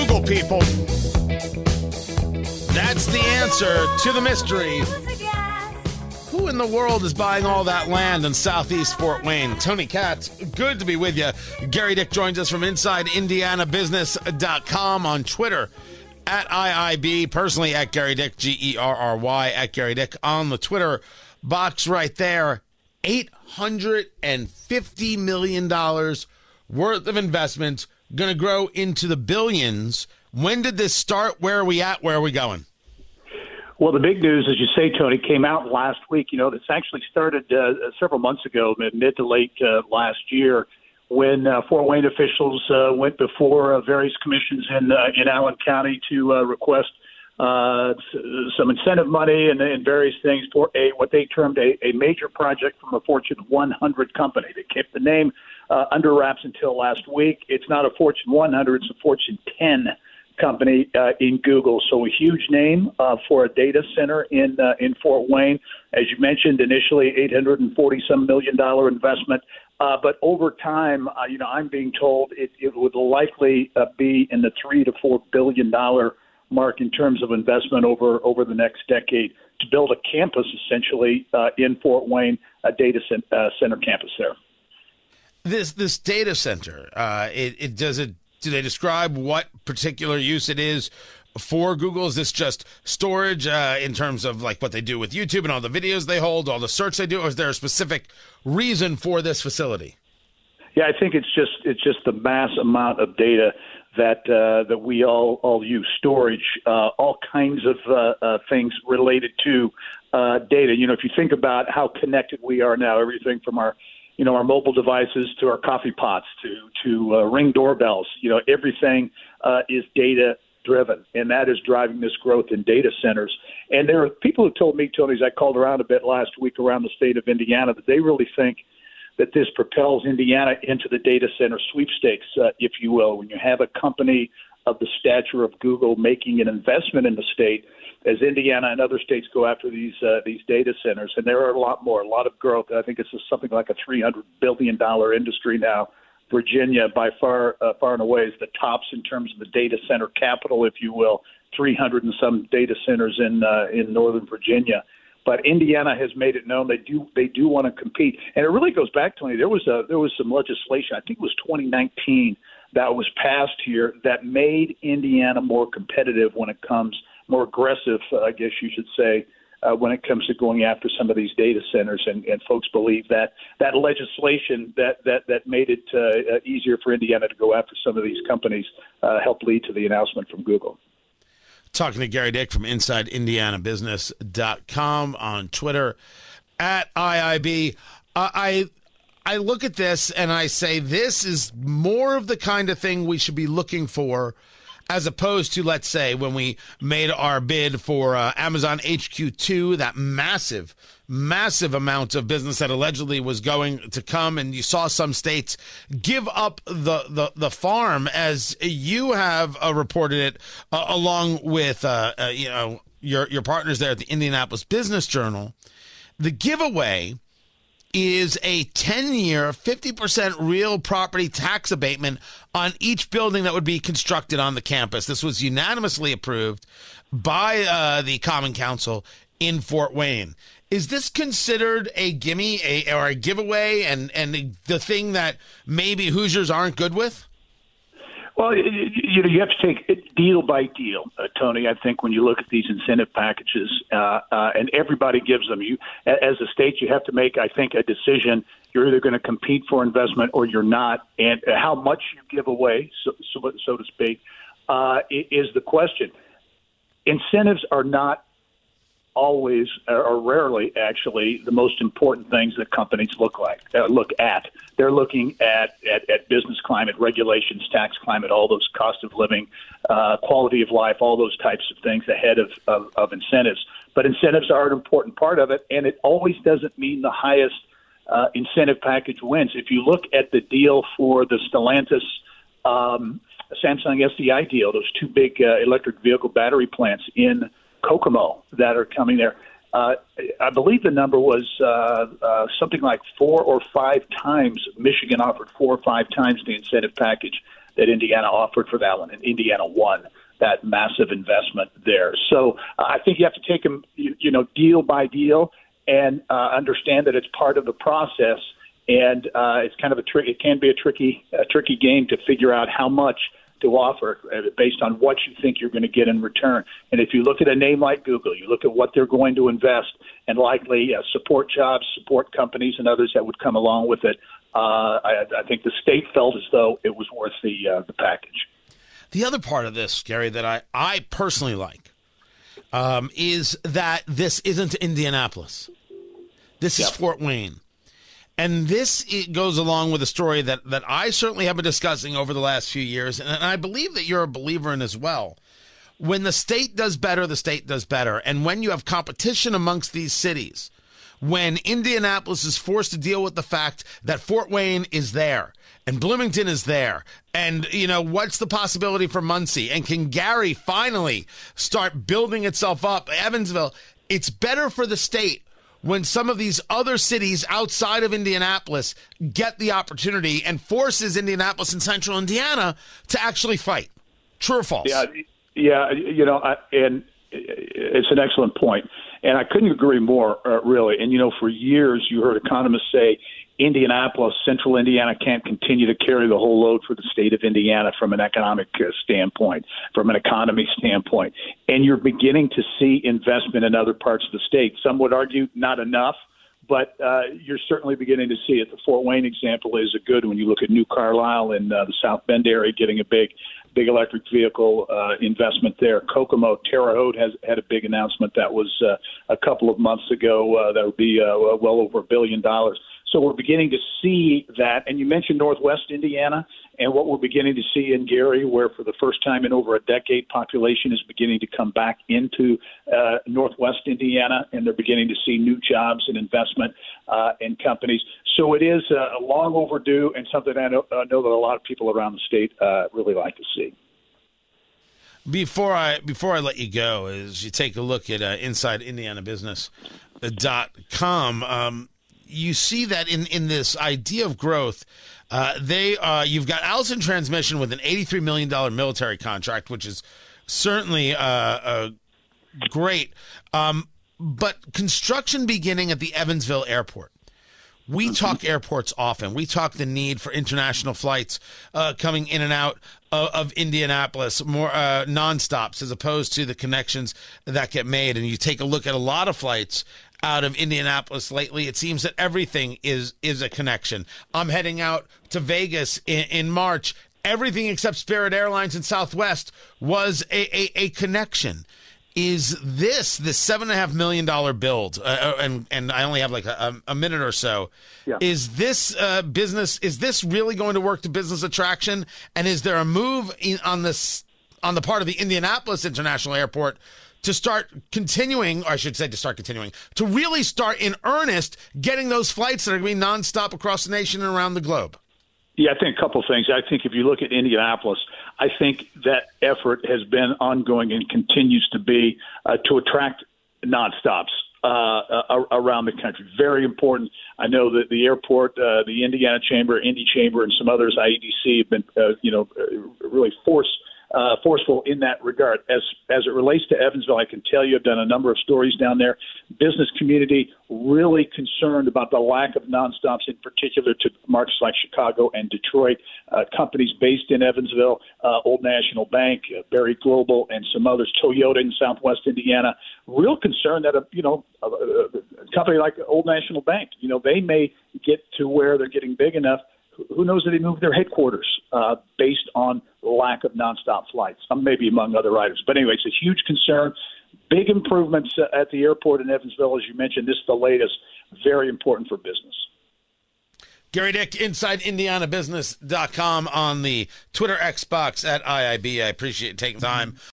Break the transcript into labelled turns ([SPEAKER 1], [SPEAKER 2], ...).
[SPEAKER 1] Google, people. That's the answer to the mystery. Who in the world is buying all that land in southeast Fort Wayne? Tony Katz, good to be with you. Gerry Dick joins us from InsideIndianaBusiness.com on Twitter at IIB, personally at Gerry Dick, G E R R Y, at Gerry Dick on the Twitter box right there. $850 million worth of investment going to grow into the billions. When did this start? Where are we at? Where are we going?
[SPEAKER 2] Well, the big news, as you say, Tony, came out last week. You know, this actually started uh, several months ago, mid to late uh, last year, when uh, Fort Wayne officials uh, went before uh, various commissions in uh, in Allen County to request uh, some incentive money and, and various things for a what they termed a, a major project from a Fortune 100 company. They kept the name uh, under wraps until last week. It's not a Fortune 100; it's a Fortune 10 company uh, in Google. So a huge name uh, for a data center in uh, in Fort Wayne. As you mentioned, initially 840 some million dollar investment. Uh, but over time, uh, you know, I'm being told it, it would likely uh, be in the three to four billion dollar mark in terms of investment over over the next decade to build a campus essentially uh, in Fort Wayne, a data uh, center campus there.
[SPEAKER 1] This this data center, uh, it, it does it do they describe what particular use it is for Google? Is this just storage uh, in terms of like what they do with YouTube and all the videos they hold, all the search they do, or is there a specific reason for this facility?
[SPEAKER 2] Yeah, I think it's just it's just the mass amount of data that uh, that we all all use storage, uh, all kinds of uh, uh, things related to uh, data. You know, if you think about how connected we are now, everything from our you know, our mobile devices to our coffee pots to to uh, ring doorbells. You know, everything uh, is data driven, and that is driving this growth in data centers. And there are people who told me, Tony, as I called around a bit last week around the state of Indiana, that they really think that this propels Indiana into the data center sweepstakes, uh, if you will. When you have a company of the stature of Google making an investment in the state, as Indiana and other states go after these uh, these data centers, and there are a lot more, a lot of growth. I think it's something like a 300 billion dollar industry now. Virginia, by far, uh, far and away, is the tops in terms of the data center capital, if you will. 300 and some data centers in uh, in Northern Virginia. But Indiana has made it known they do they do want to compete, and it really goes back, Tony. There was a there was some legislation. I think it was 2019 that was passed here that made Indiana more competitive when it comes more aggressive, uh, I guess you should say, uh, when it comes to going after some of these data centers. And, and folks believe that that legislation that that that made it uh, easier for Indiana to go after some of these companies uh, helped lead to the announcement from Google.
[SPEAKER 1] Talking to Gerry Dick from InsideIndianaBusiness.com on Twitter at IIB. I I look at this and I say this is more of the kind of thing we should be looking for as opposed to let's say when we made our bid for uh, Amazon HQ2 that massive massive amount of business that allegedly was going to come and you saw some states give up the the, the farm as you have uh, reported it uh, along with uh, uh, you know your your partners there at the Indianapolis Business Journal the giveaway is a 10 year, 50% real property tax abatement on each building that would be constructed on the campus. This was unanimously approved by uh, the Common Council in Fort Wayne. Is this considered a gimme a, or a giveaway and, and the thing that maybe Hoosiers aren't good with?
[SPEAKER 2] Well, you know, you have to take it deal by deal, uh, Tony. I think when you look at these incentive packages, uh, uh, and everybody gives them, you as a state, you have to make, I think, a decision. You're either going to compete for investment or you're not, and how much you give away, so so, so to speak, uh, is the question. Incentives are not always or rarely actually the most important things that companies look like uh, look at. They're looking at, at, at business climate regulations tax climate all those cost of living uh, quality of life all those types of things ahead of, of, of incentives. But incentives are an important part of it and it always doesn't mean the highest uh, incentive package wins. If you look at the deal for the Stellantis um, Samsung SDI deal those two big uh, electric vehicle battery plants in Kokomo that are coming there. Uh, I believe the number was uh, uh, something like four or five times. Michigan offered four or five times the incentive package that Indiana offered for that one, and Indiana won that massive investment there. So uh, I think you have to take them, you, you know, deal by deal, and uh, understand that it's part of the process. And uh, it's kind of a trick. It can be a tricky, a tricky game to figure out how much to offer uh, based on what you think you're going to get in return. And if you look at a name like Google, you look at what they're going to invest and likely uh, support jobs, support companies, and others that would come along with it. Uh, I, I think the state felt as though it was worth the uh, the package.
[SPEAKER 1] The other part of this, Gerry, that I I personally like um, is that this isn't Indianapolis. This is Fort Wayne. And this goes along with a story that, that I certainly have been discussing over the last few years, and I believe that you're a believer in as well. When the state does better, the state does better. And when you have competition amongst these cities, when Indianapolis is forced to deal with the fact that Fort Wayne is there and Bloomington is there, and you know what's the possibility for Muncie, and can Gary finally start building itself up? Evansville, it's better for the state when some of these other cities outside of Indianapolis get the opportunity and forces Indianapolis and Central Indiana to actually fight. True or false?
[SPEAKER 2] Yeah, yeah. You know, I, and it's an excellent point, and I couldn't agree more. Uh, really, and you know, for years you heard economists say Indianapolis, Central Indiana can't continue to carry the whole load for the state of Indiana from an economic uh, standpoint, from an economy standpoint. And you're beginning to see investment in other parts of the state. Some would argue not enough, but uh, you're certainly beginning to see it. The Fort Wayne example is a good one. You look at New Carlisle in uh, the South Bend area getting a big big electric vehicle uh, investment there. Kokomo, Terre Haute has had a big announcement that was uh, a couple of months ago uh, that would be uh, well over a billion dollars. So we're beginning to see that. And you mentioned Northwest Indiana and what we're beginning to see in Gary, where for the first time in over a decade, population is beginning to come back into uh, Northwest Indiana, and they're beginning to see new jobs and investment uh, in companies. So it is uh, long overdue and something I know, I know that a lot of people around the state uh, really like to see.
[SPEAKER 1] Before I before I let you go, as you take a look at uh, InsideIndianaBusiness.com, um, you see that in in this idea of growth. Uh, they uh, you've got Allison Transmission with an eighty three million dollar military contract, which is certainly uh, great. Um, but construction beginning at the Evansville airport. We mm-hmm. talk airports often. We talk the need for international flights uh, coming in and out of, of Indianapolis, more uh, nonstops as opposed to the connections that get made. And you take a look at a lot of flights out of Indianapolis lately. It seems that everything is is a connection. I'm heading out to Vegas in, in March. Everything except Spirit Airlines and Southwest was a, a, a connection. Is this the seven and a half million dollar build? Uh, uh, and and I only have like a, a minute or so. Yeah. Is this uh, business? Is this really going to work to business attraction? And is there a move in, on this on the part of the Indianapolis International Airport to start continuing, or I should say to start continuing, to really start in earnest getting those flights that are going to be nonstop across the nation and around the globe?
[SPEAKER 2] Yeah, I think a couple of things. I think if you look at Indianapolis, I think that effort has been ongoing and continues to be uh, to attract nonstops uh, uh, around the country. Very important. I know that the airport, uh, the Indiana Chamber, Indy Chamber, and some others, IEDC, have been, uh, you know, uh, really forced uh, forceful in that regard. As as it relates to Evansville, I can tell you I've done a number of stories down there. Business community really concerned about the lack of nonstops, in particular to markets like Chicago and Detroit. Uh, companies based in Evansville, uh, Old National Bank, uh, Berry Global, and some others, Toyota in Southwest Indiana, real concern that a you know a, a company like Old National Bank, you know, they may get to where they're getting big enough who knows that they moved their headquarters uh, based on lack of nonstop flights, um, maybe among other items. But anyway, it's a huge concern. Big improvements uh, at the airport in Evansville, as you mentioned. This is the latest. Very important for business.
[SPEAKER 1] Gerry Dick, InsideIndianaBusiness.com on the Twitter Xbox at IIB. I appreciate taking time